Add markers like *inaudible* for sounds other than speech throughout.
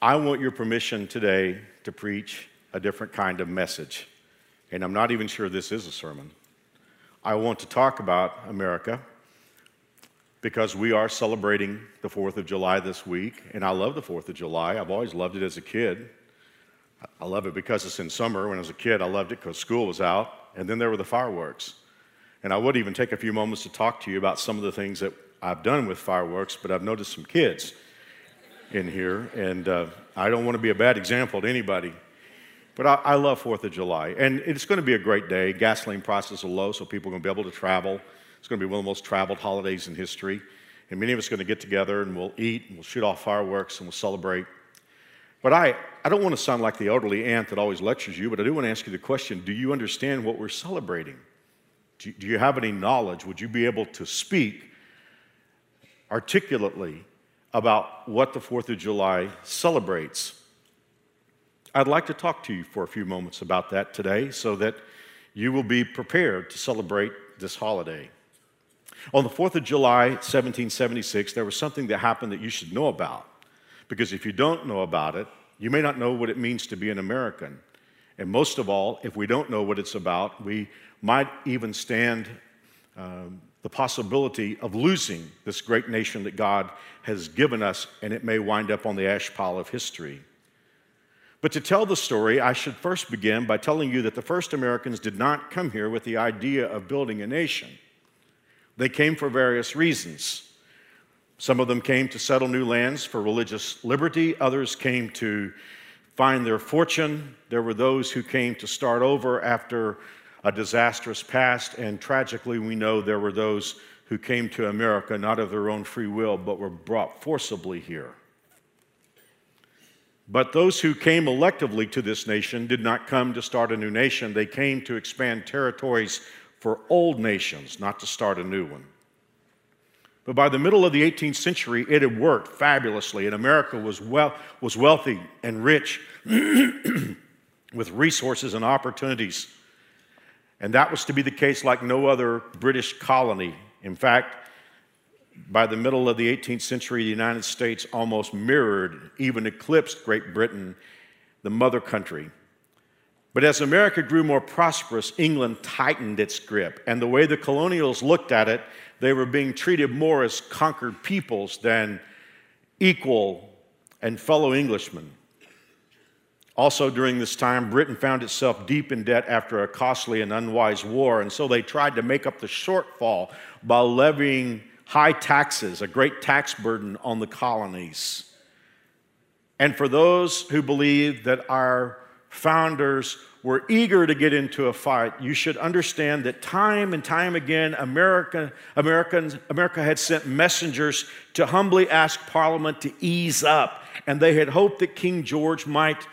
I want your permission today to preach a different kind of message. And I'm not even sure this is a sermon. I want to talk about America because we are celebrating the 4th of July this week. And I love the 4th of July. I've always loved it as a kid. I love it because it's in summer. When I was a kid, I loved it because school was out. And then there were the fireworks. And I would even take a few moments to talk to you about some of the things that I've done with fireworks, but I've noticed some kids in here, and uh, I don't want to be a bad example to anybody. But I, I love 4th of July, and it's going to be a great day. Gasoline prices are low, so people are going to be able to travel. It's going to be one of the most traveled holidays in history. And many of us are going to get together and we'll eat and we'll shoot off fireworks and we'll celebrate. But I, I don't want to sound like the elderly aunt that always lectures you, but I do want to ask you the question do you understand what we're celebrating? Do, do you have any knowledge? Would you be able to speak articulately about what the 4th of July celebrates? I'd like to talk to you for a few moments about that today so that you will be prepared to celebrate this holiday. On the 4th of July, 1776, there was something that happened that you should know about. Because if you don't know about it, you may not know what it means to be an American. And most of all, if we don't know what it's about, we might even stand um, the possibility of losing this great nation that God has given us, and it may wind up on the ash pile of history. But to tell the story, I should first begin by telling you that the first Americans did not come here with the idea of building a nation. They came for various reasons. Some of them came to settle new lands for religious liberty, others came to find their fortune. There were those who came to start over after a disastrous past, and tragically, we know there were those who came to America not of their own free will, but were brought forcibly here. But those who came electively to this nation did not come to start a new nation. They came to expand territories for old nations, not to start a new one. But by the middle of the 18th century, it had worked fabulously, and America was, well, was wealthy and rich *clears throat* with resources and opportunities. And that was to be the case like no other British colony. In fact, by the middle of the 18th century, the United States almost mirrored, even eclipsed Great Britain, the mother country. But as America grew more prosperous, England tightened its grip. And the way the colonials looked at it, they were being treated more as conquered peoples than equal and fellow Englishmen. Also, during this time, Britain found itself deep in debt after a costly and unwise war, and so they tried to make up the shortfall by levying high taxes, a great tax burden on the colonies. And for those who believe that our founders were eager to get into a fight, you should understand that time and time again, America, Americans, America had sent messengers to humbly ask Parliament to ease up. And they had hoped that King George might,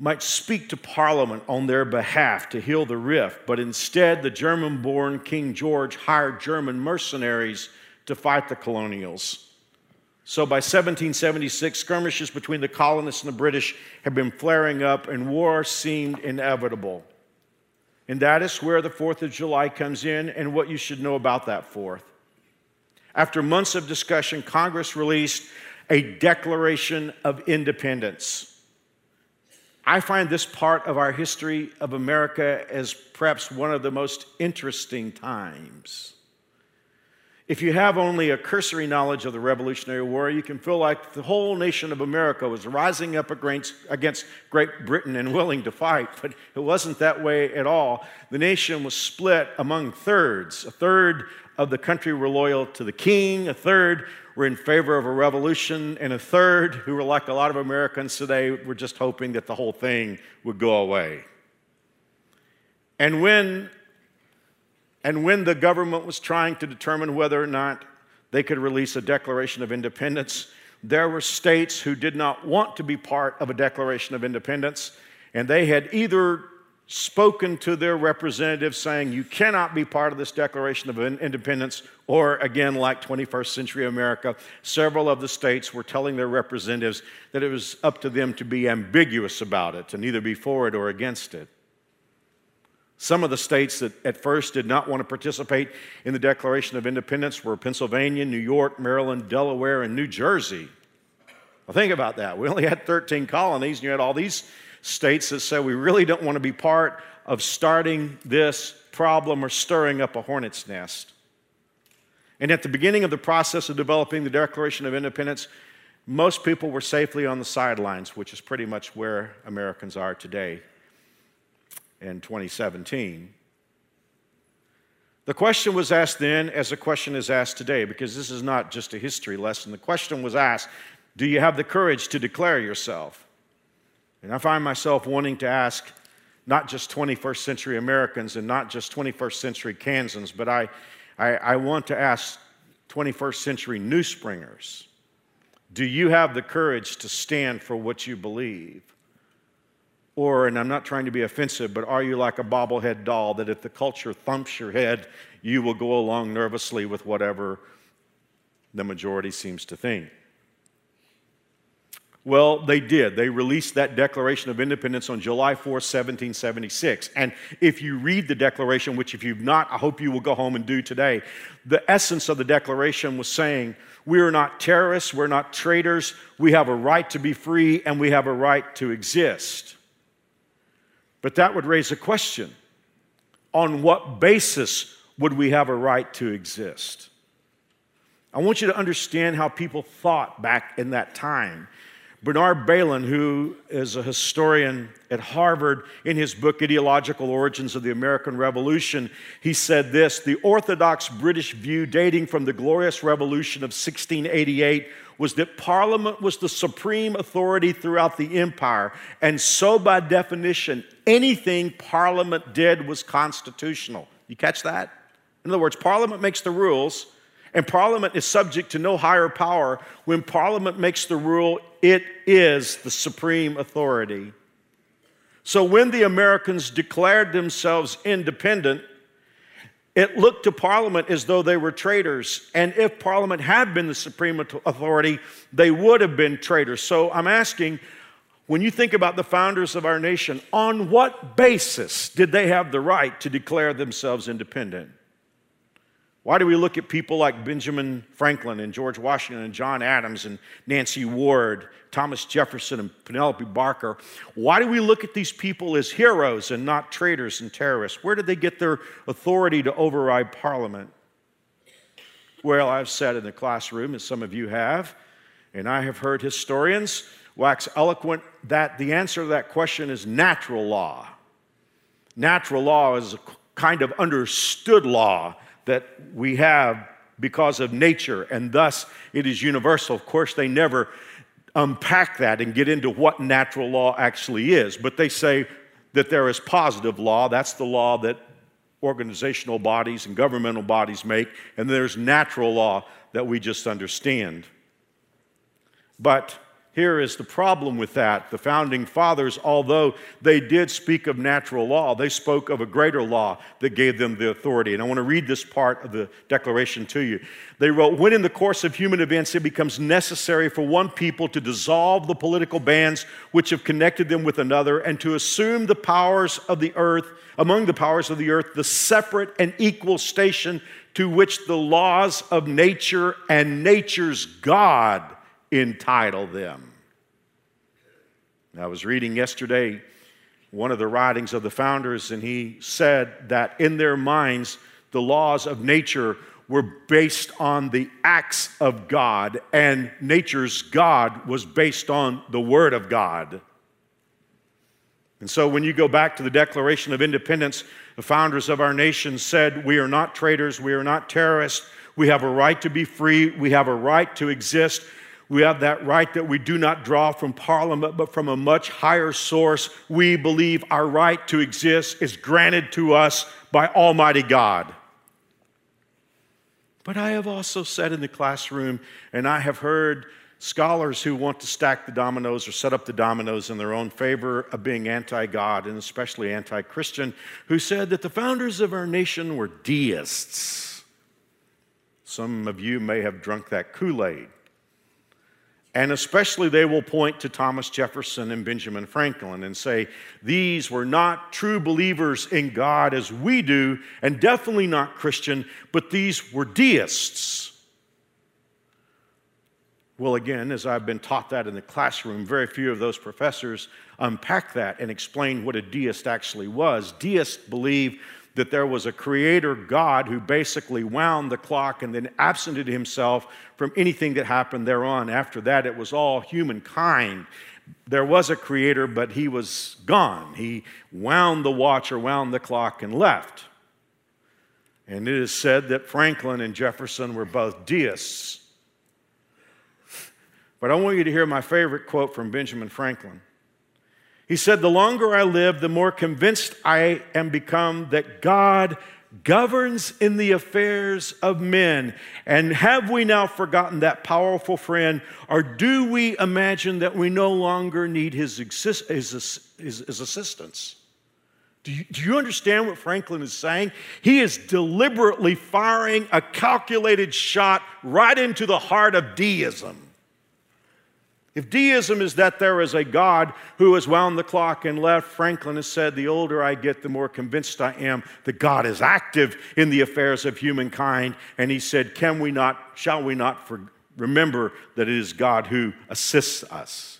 might speak to Parliament on their behalf to heal the rift. But instead, the German born King George hired German mercenaries to fight the colonials. So by 1776, skirmishes between the colonists and the British had been flaring up, and war seemed inevitable. And that is where the 4th of July comes in and what you should know about that 4th. After months of discussion, Congress released a Declaration of Independence. I find this part of our history of America as perhaps one of the most interesting times. If you have only a cursory knowledge of the Revolutionary War, you can feel like the whole nation of America was rising up against Great Britain and willing to fight, but it wasn't that way at all. The nation was split among thirds. A third of the country were loyal to the king, a third were in favor of a revolution, and a third, who were like a lot of Americans today, were just hoping that the whole thing would go away. And when and when the government was trying to determine whether or not they could release a Declaration of Independence, there were states who did not want to be part of a Declaration of Independence, and they had either spoken to their representatives saying, You cannot be part of this Declaration of Independence, or again, like 21st century America, several of the states were telling their representatives that it was up to them to be ambiguous about it, to neither be for it or against it. Some of the states that at first did not want to participate in the Declaration of Independence were Pennsylvania, New York, Maryland, Delaware, and New Jersey. Well, think about that. We only had 13 colonies, and you had all these states that said we really don't want to be part of starting this problem or stirring up a hornet's nest. And at the beginning of the process of developing the Declaration of Independence, most people were safely on the sidelines, which is pretty much where Americans are today in 2017. The question was asked then, as the question is asked today, because this is not just a history lesson. The question was asked Do you have the courage to declare yourself? And I find myself wanting to ask not just 21st century Americans and not just 21st century Kansans, but I, I, I want to ask 21st century New Springers do you have the courage to stand for what you believe? Or, and I'm not trying to be offensive, but are you like a bobblehead doll that if the culture thumps your head, you will go along nervously with whatever the majority seems to think? Well, they did. They released that Declaration of Independence on July 4, 1776. And if you read the Declaration, which if you've not, I hope you will go home and do today, the essence of the Declaration was saying, We are not terrorists, we're not traitors, we have a right to be free, and we have a right to exist. But that would raise a question on what basis would we have a right to exist? I want you to understand how people thought back in that time. Bernard Bailyn, who is a historian at Harvard, in his book Ideological Origins of the American Revolution, he said this The orthodox British view dating from the Glorious Revolution of 1688 was that Parliament was the supreme authority throughout the empire, and so by definition, anything Parliament did was constitutional. You catch that? In other words, Parliament makes the rules, and Parliament is subject to no higher power. When Parliament makes the rule, it is the supreme authority. So when the Americans declared themselves independent, it looked to Parliament as though they were traitors. And if Parliament had been the supreme authority, they would have been traitors. So I'm asking, when you think about the founders of our nation, on what basis did they have the right to declare themselves independent? Why do we look at people like Benjamin Franklin and George Washington and John Adams and Nancy Ward, Thomas Jefferson and Penelope Barker? Why do we look at these people as heroes and not traitors and terrorists? Where did they get their authority to override Parliament? Well, I've said in the classroom, as some of you have, and I have heard historians wax eloquent that the answer to that question is natural law. Natural law is a kind of understood law that we have because of nature, and thus it is universal. Of course, they never unpack that and get into what natural law actually is, but they say that there is positive law. That's the law that organizational bodies and governmental bodies make, and there's natural law that we just understand. But here is the problem with that. The founding fathers, although they did speak of natural law, they spoke of a greater law that gave them the authority. And I want to read this part of the Declaration to you. They wrote When in the course of human events it becomes necessary for one people to dissolve the political bands which have connected them with another and to assume the powers of the earth, among the powers of the earth, the separate and equal station to which the laws of nature and nature's God entitle them. I was reading yesterday one of the writings of the founders, and he said that in their minds, the laws of nature were based on the acts of God, and nature's God was based on the Word of God. And so, when you go back to the Declaration of Independence, the founders of our nation said, We are not traitors, we are not terrorists, we have a right to be free, we have a right to exist, we have that right that we do not draw from Parliament, but from a much higher source. We believe our right to exist is granted to us by Almighty God. But I have also said in the classroom, and I have heard scholars who want to stack the dominoes or set up the dominoes in their own favor of being anti God and especially anti Christian, who said that the founders of our nation were deists. Some of you may have drunk that Kool Aid. And especially, they will point to Thomas Jefferson and Benjamin Franklin and say, these were not true believers in God as we do, and definitely not Christian, but these were deists. Well, again, as I've been taught that in the classroom, very few of those professors unpack that and explain what a deist actually was. Deists believe that there was a creator God who basically wound the clock and then absented himself from anything that happened thereon. After that, it was all humankind. There was a creator, but he was gone. He wound the watch or wound the clock and left. And it is said that Franklin and Jefferson were both deists. But I want you to hear my favorite quote from Benjamin Franklin. He said, The longer I live, the more convinced I am become that God governs in the affairs of men. And have we now forgotten that powerful friend, or do we imagine that we no longer need his, exist- his, his, his assistance? Do you, do you understand what Franklin is saying? He is deliberately firing a calculated shot right into the heart of deism. If deism is that there is a God who has wound the clock and left, Franklin has said, the older I get, the more convinced I am that God is active in the affairs of humankind. And he said, Can we not, shall we not remember that it is God who assists us?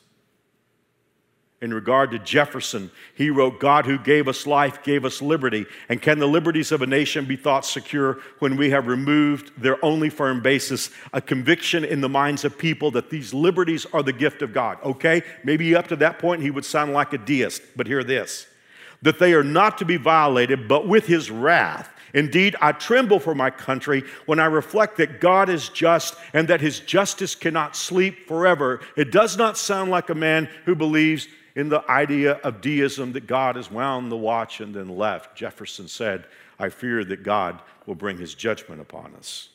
In regard to Jefferson, he wrote, God who gave us life gave us liberty. And can the liberties of a nation be thought secure when we have removed their only firm basis, a conviction in the minds of people that these liberties are the gift of God? Okay, maybe up to that point he would sound like a deist, but hear this that they are not to be violated, but with his wrath. Indeed, I tremble for my country when I reflect that God is just and that his justice cannot sleep forever. It does not sound like a man who believes in the idea of deism that God has wound the watch and then left. Jefferson said, I fear that God will bring his judgment upon us.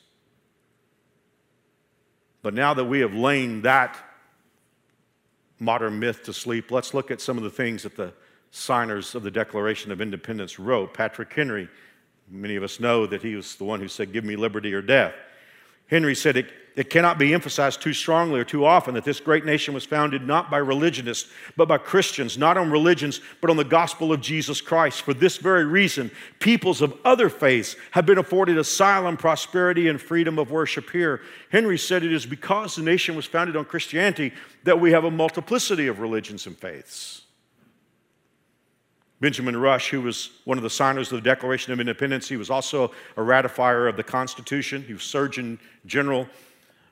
But now that we have lain that modern myth to sleep, let's look at some of the things that the signers of the Declaration of Independence wrote. Patrick Henry, many of us know that he was the one who said, Give me liberty or death. Henry said, it, cannot be emphasized too strongly or too often that this great nation was founded not by religionists, but by Christians, not on religions, but on the gospel of Jesus Christ. For this very reason, peoples of other faiths have been afforded asylum, prosperity, and freedom of worship here. Henry said it is because the nation was founded on Christianity that we have a multiplicity of religions and faiths. Benjamin Rush, who was one of the signers of the Declaration of Independence, he was also a ratifier of the Constitution. He was Surgeon General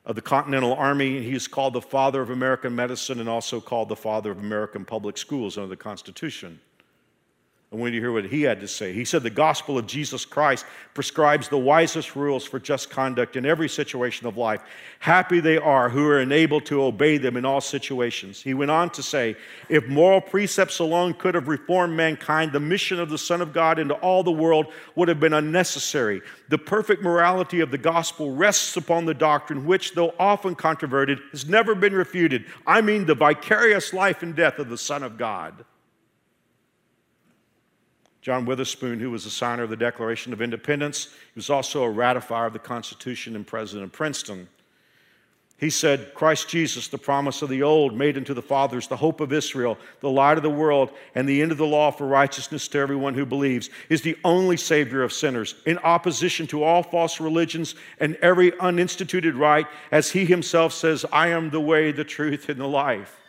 of the Continental Army. He is called the father of American medicine and also called the father of American public schools under the Constitution. I you to hear what he had to say. He said, The gospel of Jesus Christ prescribes the wisest rules for just conduct in every situation of life. Happy they are who are enabled to obey them in all situations. He went on to say, If moral precepts alone could have reformed mankind, the mission of the Son of God into all the world would have been unnecessary. The perfect morality of the gospel rests upon the doctrine which, though often controverted, has never been refuted. I mean, the vicarious life and death of the Son of God. John Witherspoon, who was a signer of the Declaration of Independence, he was also a ratifier of the Constitution and president of Princeton. He said, Christ Jesus, the promise of the old, made unto the fathers, the hope of Israel, the light of the world, and the end of the law for righteousness to everyone who believes, is the only Savior of sinners, in opposition to all false religions and every uninstituted rite, as he himself says, I am the way, the truth, and the life.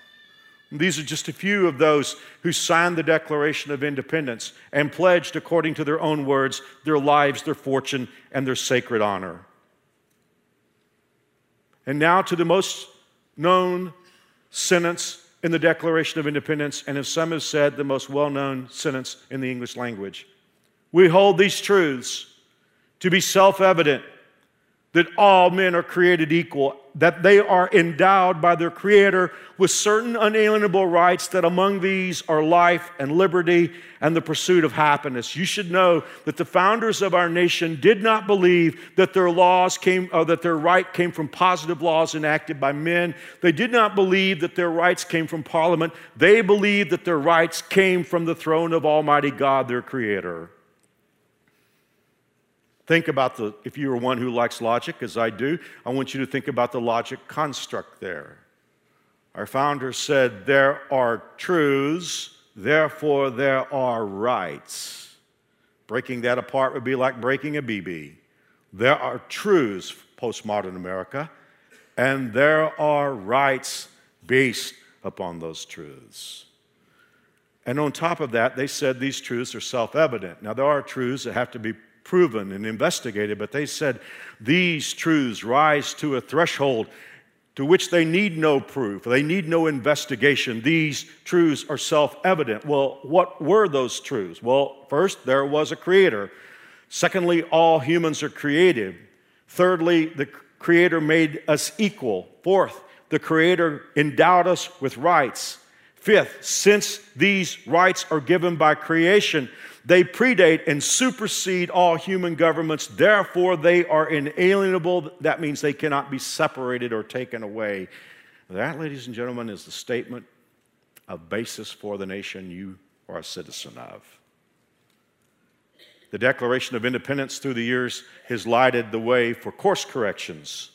These are just a few of those who signed the Declaration of Independence and pledged, according to their own words, their lives, their fortune, and their sacred honor. And now to the most known sentence in the Declaration of Independence, and as some have said, the most well known sentence in the English language. We hold these truths to be self evident that all men are created equal, that they are endowed by their Creator with certain unalienable rights, that among these are life and liberty and the pursuit of happiness. You should know that the founders of our nation did not believe that their laws came, or that their right came from positive laws enacted by men. They did not believe that their rights came from Parliament. They believed that their rights came from the throne of Almighty God, their Creator. Think about the, if you are one who likes logic, as I do, I want you to think about the logic construct there. Our founder said, There are truths, therefore there are rights. Breaking that apart would be like breaking a BB. There are truths, postmodern America, and there are rights based upon those truths. And on top of that, they said these truths are self evident. Now, there are truths that have to be proven and investigated, but they said these truths rise to a threshold to which they need no proof, they need no investigation. These truths are self evident. Well, what were those truths? Well, first, there was a creator. Secondly, all humans are created. Thirdly, the creator made us equal. Fourth, the creator endowed us with rights. Fifth, since these rights are given by creation, they predate and supersede all human governments. Therefore, they are inalienable. That means they cannot be separated or taken away. That, ladies and gentlemen, is the statement of basis for the nation you are a citizen of. The Declaration of Independence through the years has lighted the way for course corrections.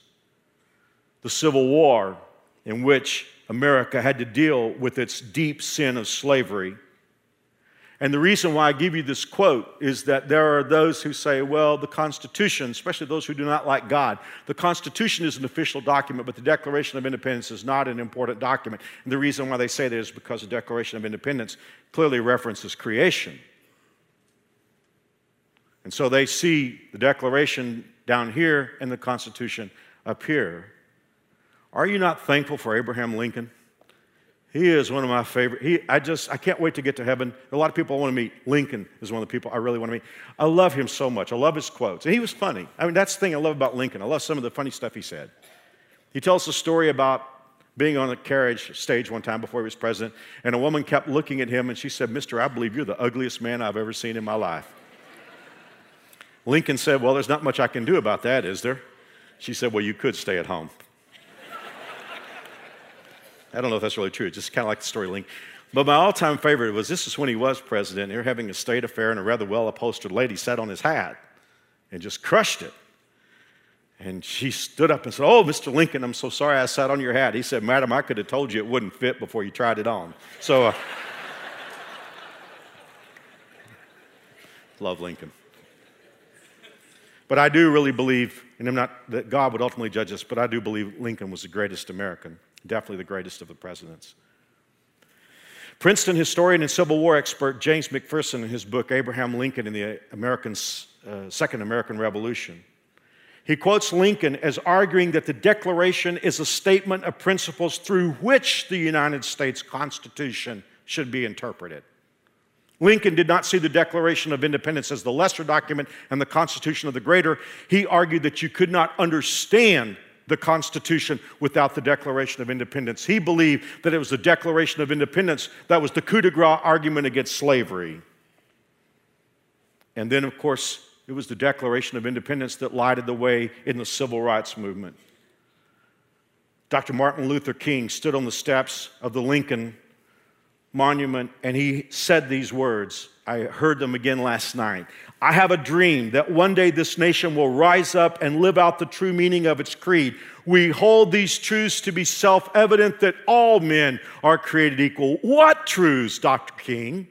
The Civil War, in which America had to deal with its deep sin of slavery and the reason why I give you this quote is that there are those who say, well, the Constitution, especially those who do not like God, the Constitution is an official document, but the Declaration of Independence is not an important document. And the reason why they say that is because the Declaration of Independence clearly references creation. And so they see the Declaration down here and the Constitution up here. Are you not thankful for Abraham Lincoln? He is one of my favorite. He, I just, I can't wait to get to heaven. A lot of people I want to meet. Lincoln is one of the people I really want to meet. I love him so much. I love his quotes. And he was funny. I mean, that's the thing I love about Lincoln. I love some of the funny stuff he said. He tells a story about being on a carriage stage one time before he was president, and a woman kept looking at him and she said, Mister, I believe you're the ugliest man I've ever seen in my life. Lincoln said, Well, there's not much I can do about that, is there? She said, Well, you could stay at home. I don't know if that's really true. It's just kind of like the story link. But my all time favorite was this is when he was president. They were having a state affair, and a rather well upholstered lady sat on his hat and just crushed it. And she stood up and said, Oh, Mr. Lincoln, I'm so sorry I sat on your hat. He said, Madam, I could have told you it wouldn't fit before you tried it on. So, uh, *laughs* love Lincoln. But I do really believe, and I'm not that God would ultimately judge us, but I do believe Lincoln was the greatest American. Definitely the greatest of the presidents. Princeton historian and Civil War expert James McPherson, in his book Abraham Lincoln and the American, uh, Second American Revolution, he quotes Lincoln as arguing that the Declaration is a statement of principles through which the United States Constitution should be interpreted. Lincoln did not see the Declaration of Independence as the lesser document and the Constitution of the greater. He argued that you could not understand the Constitution without the Declaration of Independence. He believed that it was the Declaration of Independence that was the coup de grace argument against slavery. And then, of course, it was the Declaration of Independence that lighted the way in the civil rights movement. Dr. Martin Luther King stood on the steps of the Lincoln Monument and he said these words. I heard them again last night. I have a dream that one day this nation will rise up and live out the true meaning of its creed. We hold these truths to be self evident that all men are created equal. What truths, Dr. King?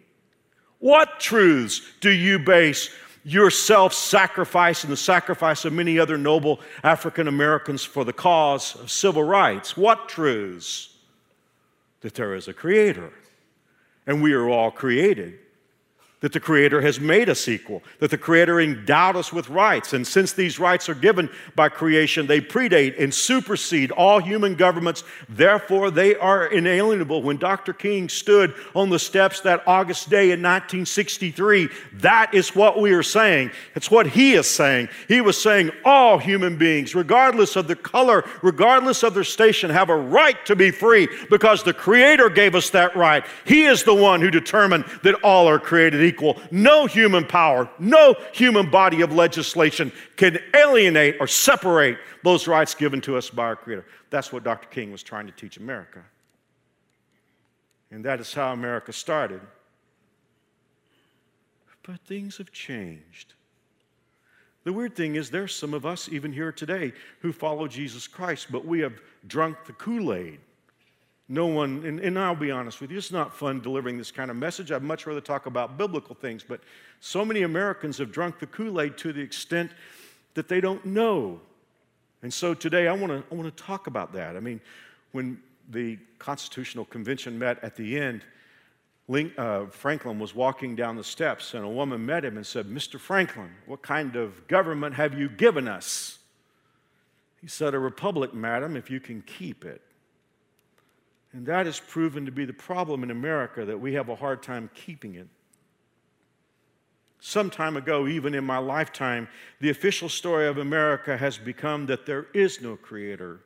What truths do you base your self sacrifice and the sacrifice of many other noble African Americans for the cause of civil rights? What truths? That there is a creator and we are all created that the Creator has made us equal, that the Creator endowed us with rights. And since these rights are given by creation, they predate and supersede all human governments. Therefore, they are inalienable. When Dr. King stood on the steps that August day in 1963, that is what we are saying. It's what he is saying. He was saying all human beings, regardless of their color, regardless of their station, have a right to be free because the Creator gave us that right. He is the one who determined that all are created equal. No human power, no human body of legislation can alienate or separate those rights given to us by our Creator. That's what Dr. King was trying to teach America. And that is how America started. But things have changed. The weird thing is, there's some of us, even here today, who follow Jesus Christ, but we have drunk the Kool Aid no one, and, and, I'll be honest with you, it's not fun delivering this kind of message. I'd much rather talk about biblical things, but so many Americans have drunk the Kool Aid to the extent that they don't know And so today I want to I want to talk about that. I mean, when the Constitutional Convention met at the end, Link, uh, Franklin was walking down the steps, and a woman met him and said, Mr. Franklin, what kind of government have you given us? He said, A republic, madam, if you can keep it. And that has proven to be the problem in America that we have a hard time keeping it. Some time ago, even in my lifetime, the official story of America has become that there is no creator.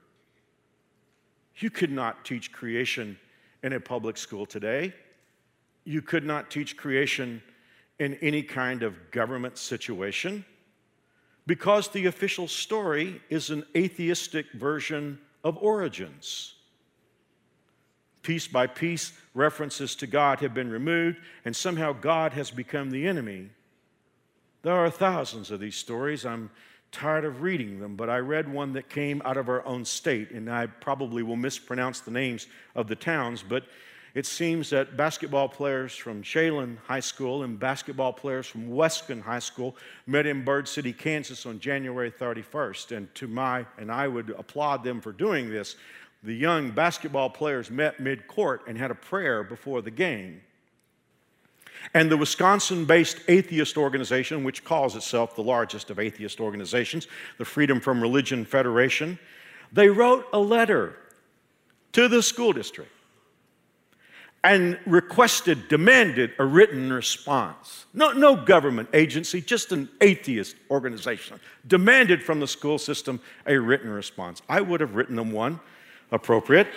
You could not teach creation in a public school today you could not teach creation in any kind of government situation because the official story is an atheistic version of origins. Piece by piece, references to God have been removed, and somehow God has become the enemy. There are thousands of these stories. I'm tired of reading them, but I read one that came out of our own state, and I probably will mispronounce the names of the towns, but it seems that basketball players from Cheylin High School and basketball players from Weston High School met in Bird City, Kansas on January 31st. And to my, and I would applaud them for doing this, the young basketball players met mid court and had a prayer before the game. And the Wisconsin based atheist organization, which calls itself the largest of atheist organizations, the Freedom from Religion Federation, they wrote a letter to the school district and requested, demanded a written response. No, no government agency, just an atheist organization, demanded from the school system a written response. I would have written them one, appropriate.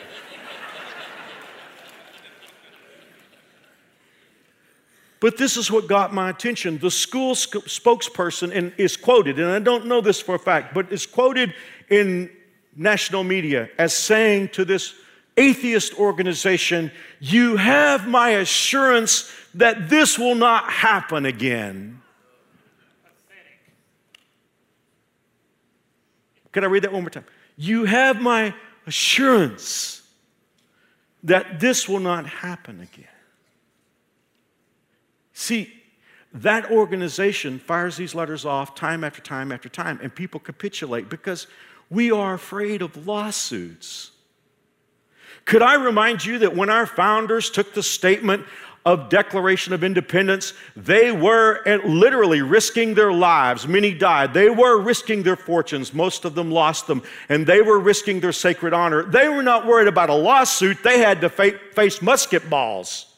But this is what got my attention. The school spokesperson is quoted, and I don't know this for a fact, but is quoted in national media as saying to this atheist organization, you have my assurance that this will not happen again. Can I read that one more time? You have my assurance that this will not happen again. See, that organization fires these letters off time after time after time, and people capitulate because we are afraid of lawsuits. Could I remind you that when our founders took the statement of Declaration of Independence, they were literally risking their lives. Many died. They were risking their fortunes. Most of them lost them. And they were risking their sacred honor. They were not worried about a lawsuit, they had to fa- face musket balls.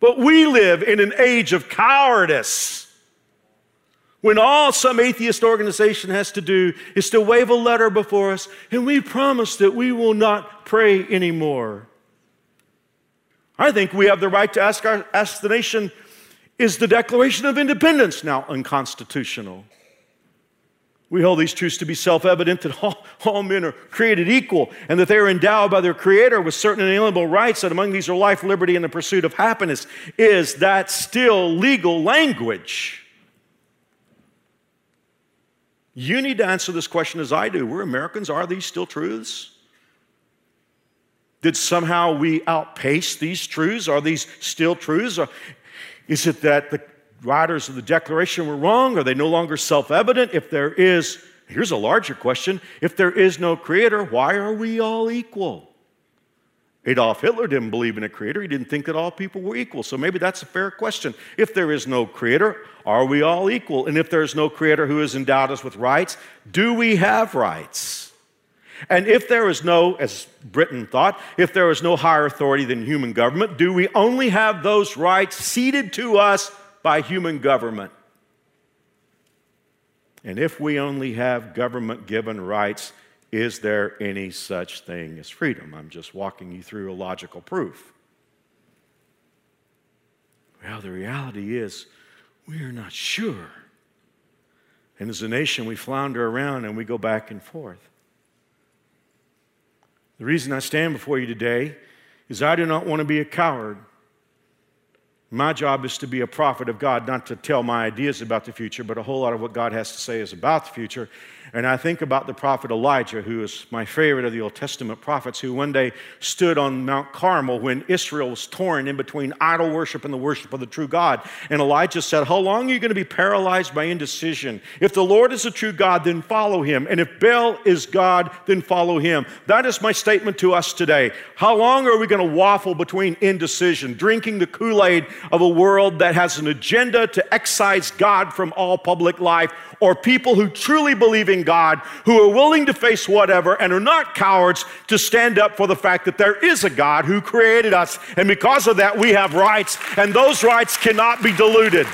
But we live in an age of cowardice when all some atheist organization has to do is to wave a letter before us and we promise that we will not pray anymore. I think we have the right to ask, our, ask the nation is the Declaration of Independence now unconstitutional? We hold these truths to be self evident that all, all, men are created equal and that they are endowed by their Creator with certain inalienable rights, that among these are life, liberty, and the pursuit of happiness. Is that still legal language? You need to answer this question as I do. We're Americans. Are these still truths? Did somehow we outpace these truths? Are these still truths? Or is it that the writers of the Declaration were wrong? Are they no longer self evident? If there is, here's a larger question if there is no creator, why are we all equal? Adolf Hitler didn't believe in a creator. He didn't think that all people were equal. So maybe that's a fair question. If there is no creator, are we all equal? And if there is no creator who has endowed us with rights, do we have rights? And if there is no, as Britain thought, if there is no higher authority than human government, do we only have those rights ceded to us by human government? And if we only have government given rights, is there any such thing as freedom? I'm just walking you through a logical proof. Well, the reality is, we are not sure. And as a nation, we flounder around and we go back and forth. The reason I stand before you today is I do not want to be a coward. My job is to be a prophet of God, not to tell my ideas about the future, but a whole lot of what God has to say is about the future. And I think about the prophet Elijah, who is my favorite of the Old Testament prophets, who one day stood on Mount Carmel when Israel was torn in between idol worship and the worship of the true God. And Elijah said, How long are you going to be paralyzed by indecision? If the Lord is a true God, then follow him. And if Baal is God, then follow him. That is my statement to us today. How long are we going to waffle between indecision, drinking the Kool Aid of a world that has an agenda to excise God from all public life? or people who truly believe in God, who are willing to face whatever and are not cowards to stand up for the fact that there is a God who created us. And because of that, we have rights, and those rights cannot be diluted.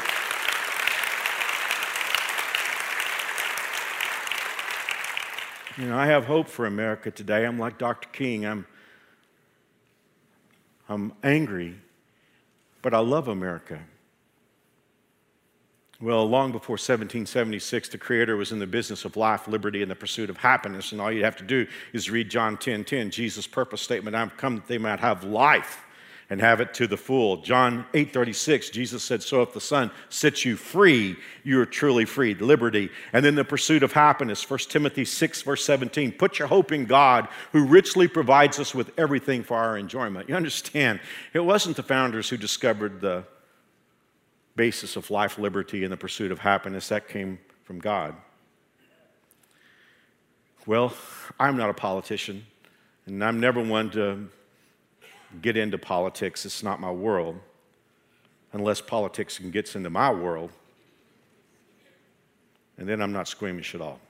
You know, I have hope for America today. I'm like Dr. King. I'm, I'm angry, but I love America. Well, long before 1776, the Creator was in the business of life, liberty, and the pursuit of happiness. And all you have to do is read John 10 10, Jesus' purpose statement I've come that they might have life and have it to the full. John 8 36, Jesus said, So if the Son sets you free, you are truly freed. Liberty. And then the pursuit of happiness. 1 Timothy 6, verse 17. Put your hope in God, who richly provides us with everything for our enjoyment. You understand, it wasn't the founders who discovered the basis of life, liberty, and the pursuit of happiness. That came from God. Well, I'm not a politician, and I'm never one to get into politics. It's not my world, unless politics gets into my world. And then I'm not squeamish at all.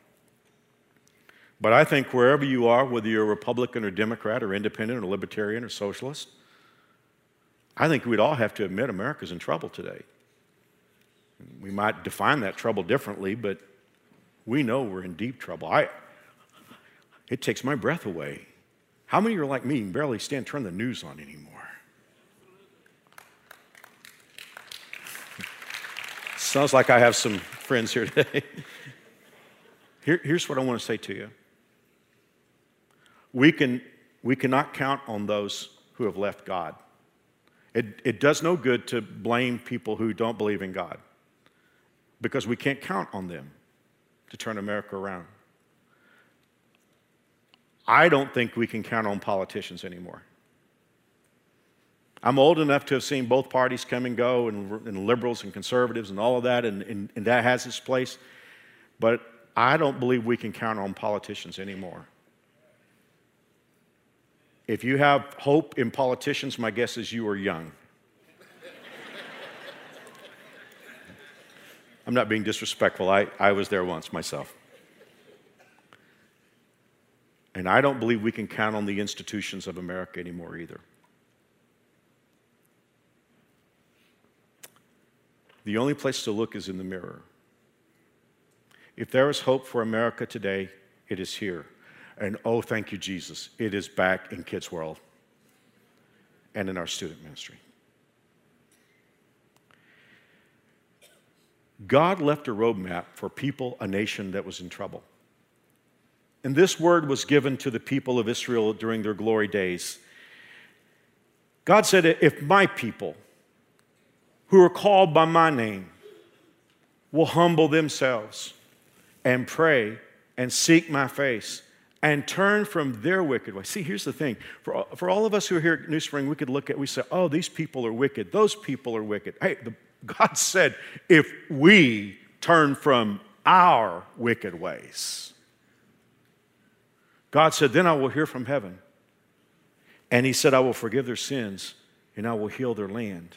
But I think wherever you are, whether you're a Republican or Democrat or independent or libertarian or socialist, I think we'd all have to admit America's in trouble today. We might define that trouble differently, but we know we're in deep trouble. I, it takes my breath away. How many are like me and barely stand turn the news on anymore? Sounds like I have some friends here today. *laughs* Here, here's what I want to say to you. We, can, we cannot count on those who have left God. It, it does no good to blame people who don't believe in God because we can't count on them to turn America around. I don't think we can count on politicians anymore. I'm old enough to have seen both parties come and go, and, and liberals and conservatives and all of that, and, and, and that has its place. But I don't believe we can count on politicians anymore. If you have hope in politicians, my guess is you are young. I'm not being disrespectful. I, I was there once myself. And I don't believe we can count on the institutions of America anymore either. The only place to look is in the mirror. If there is hope for America today, it is here. And oh, thank you, Jesus, it is back in Kids World and in our student ministry. God left a roadmap for people, a nation that was in trouble. And this word was given to the people of Israel during their glory days. God said, If my people, who are called by my name, will humble themselves and pray and seek my face and turn from their wicked way. See, here's the thing. For, for all of us who are here at New Spring, we could look at, we say, oh, these people are wicked. Those people are wicked. Hey, the God said, if we turn from our wicked ways, God said, then I will hear from heaven. And He said, I will forgive their sins and I will heal their land.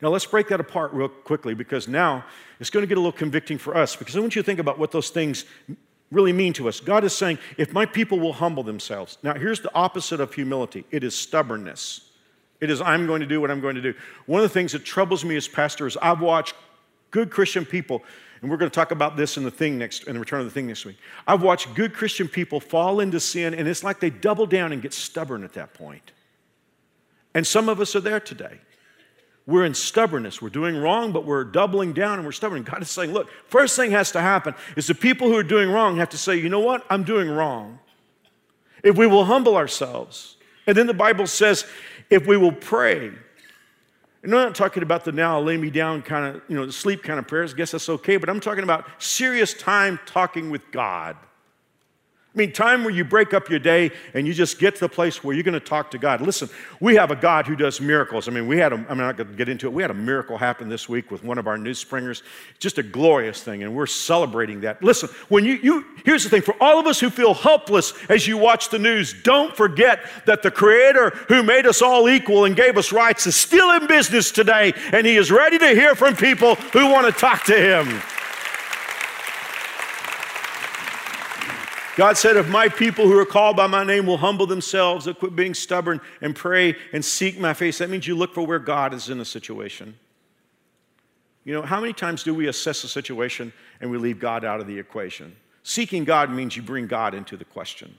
Now, let's break that apart real quickly because now it's going to get a little convicting for us because I want you to think about what those things really mean to us. God is saying, if my people will humble themselves. Now, here's the opposite of humility it is stubbornness. It is, I'm going to do what I'm going to do. One of the things that troubles me as pastor is I've watched good Christian people, and we're going to talk about this in the thing next, in the return of the thing next week. I've watched good Christian people fall into sin, and it's like they double down and get stubborn at that point. And some of us are there today. We're in stubbornness. We're doing wrong, but we're doubling down and we're stubborn. God is saying, look, first thing has to happen is the people who are doing wrong have to say, you know what? I'm doing wrong. If we will humble ourselves. And then the Bible says, if we will pray. And I'm not talking about the now lay me down kind of, you know, sleep kind of prayers. I guess that's okay. But I'm talking about serious time talking with God. I mean, time where you break up your day and you just get to the place where you're going to talk to God. Listen, we have a God who does miracles. I mean, we had a, I'm not going to get into it. We had a miracle happen this week with one of our new springers. Just a glorious thing, and we're celebrating that. Listen, when you, you, here's the thing for all of us who feel helpless as you watch the news, don't forget that the Creator who made us all equal and gave us rights is still in business today, and He is ready to hear from people who want to talk to Him. God said, If my people who are called by my name will humble themselves, they'll quit being stubborn and pray and seek my face. That means you look for where God is in a situation. You know, how many times do we assess a situation and we leave God out of the equation? Seeking God means you bring God into the question,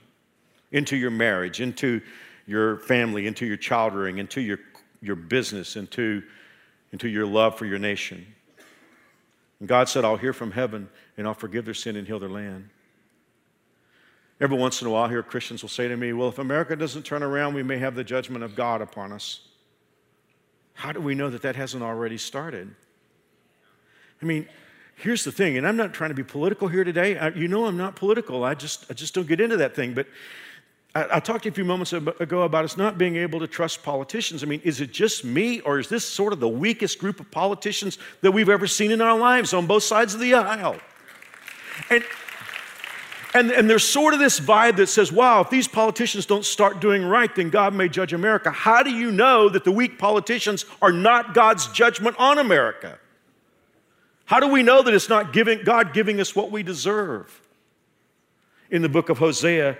into your marriage, into your family, into your child rearing, into your, your business, into, into your love for your nation. And God said, I'll hear from heaven and I'll forgive their sin and heal their land. Every once in a while, here Christians will say to me, Well, if America doesn't turn around, we may have the judgment of God upon us. How do we know that that hasn't already started? I mean, here's the thing, and I'm not trying to be political here today. I, you know, I'm not political. I just, I just don't get into that thing. But I, I talked to you a few moments ago about us not being able to trust politicians. I mean, is it just me, or is this sort of the weakest group of politicians that we've ever seen in our lives on both sides of the aisle? And and, and there's sort of this vibe that says, wow, if these politicians don't start doing right, then God may judge America. How do you know that the weak politicians are not God's judgment on America? How do we know that it's not giving, God giving us what we deserve? In the book of Hosea,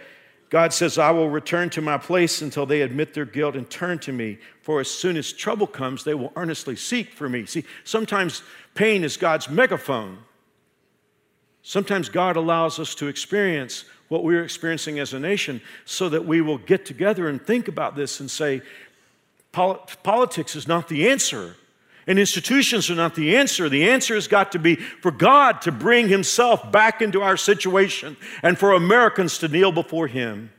God says, I will return to my place until they admit their guilt and turn to me. For as soon as trouble comes, they will earnestly seek for me. See, sometimes pain is God's megaphone. Sometimes God allows us to experience what we're experiencing as a nation so that we will get together and think about this and say, politics is not the answer. And institutions are not the answer. The answer has got to be for God to bring Himself back into our situation and for Americans to kneel before Him.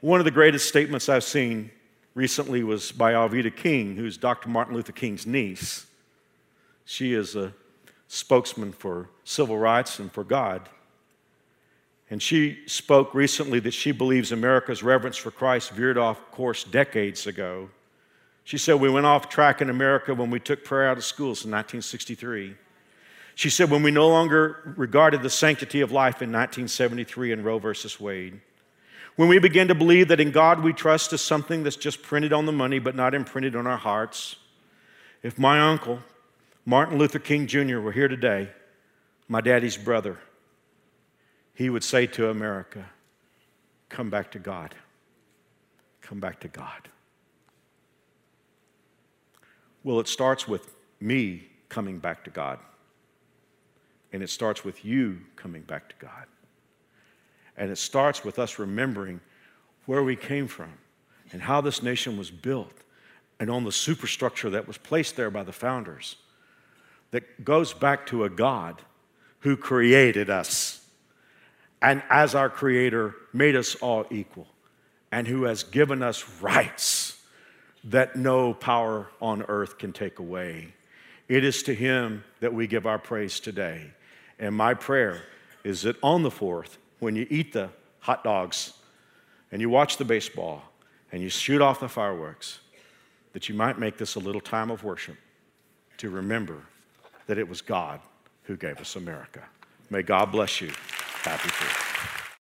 One of the greatest statements I've seen recently was by Alveda King, who's Dr. Martin Luther King's niece. She is a spokesman for civil rights and for God. And she spoke recently that she believes America's reverence for Christ veered off course decades ago. She said, We went off track in America when we took prayer out of schools in 1963. She said, When we no longer regarded the sanctity of life in 1973 in Roe versus Wade. When we begin to believe that in God we trust is something that's just printed on the money but not imprinted on our hearts. If my uncle, Martin Luther King Jr. were here today, my daddy's brother, he would say to America, Come back to God. Come back to God. Well, it starts with me coming back to God. And it starts with you coming back to God. And it starts with us remembering where we came from and how this nation was built and on the superstructure that was placed there by the founders that goes back to a God who created us and, as our Creator, made us all equal and who has given us rights that no power on earth can take away. It is to Him that we give our praise today. And my prayer is that on the fourth, when you eat the hot dogs and you watch the baseball and you shoot off the fireworks, that you might make this a little time of worship to remember that it was God who gave us America. May God bless you. Happy Fourth.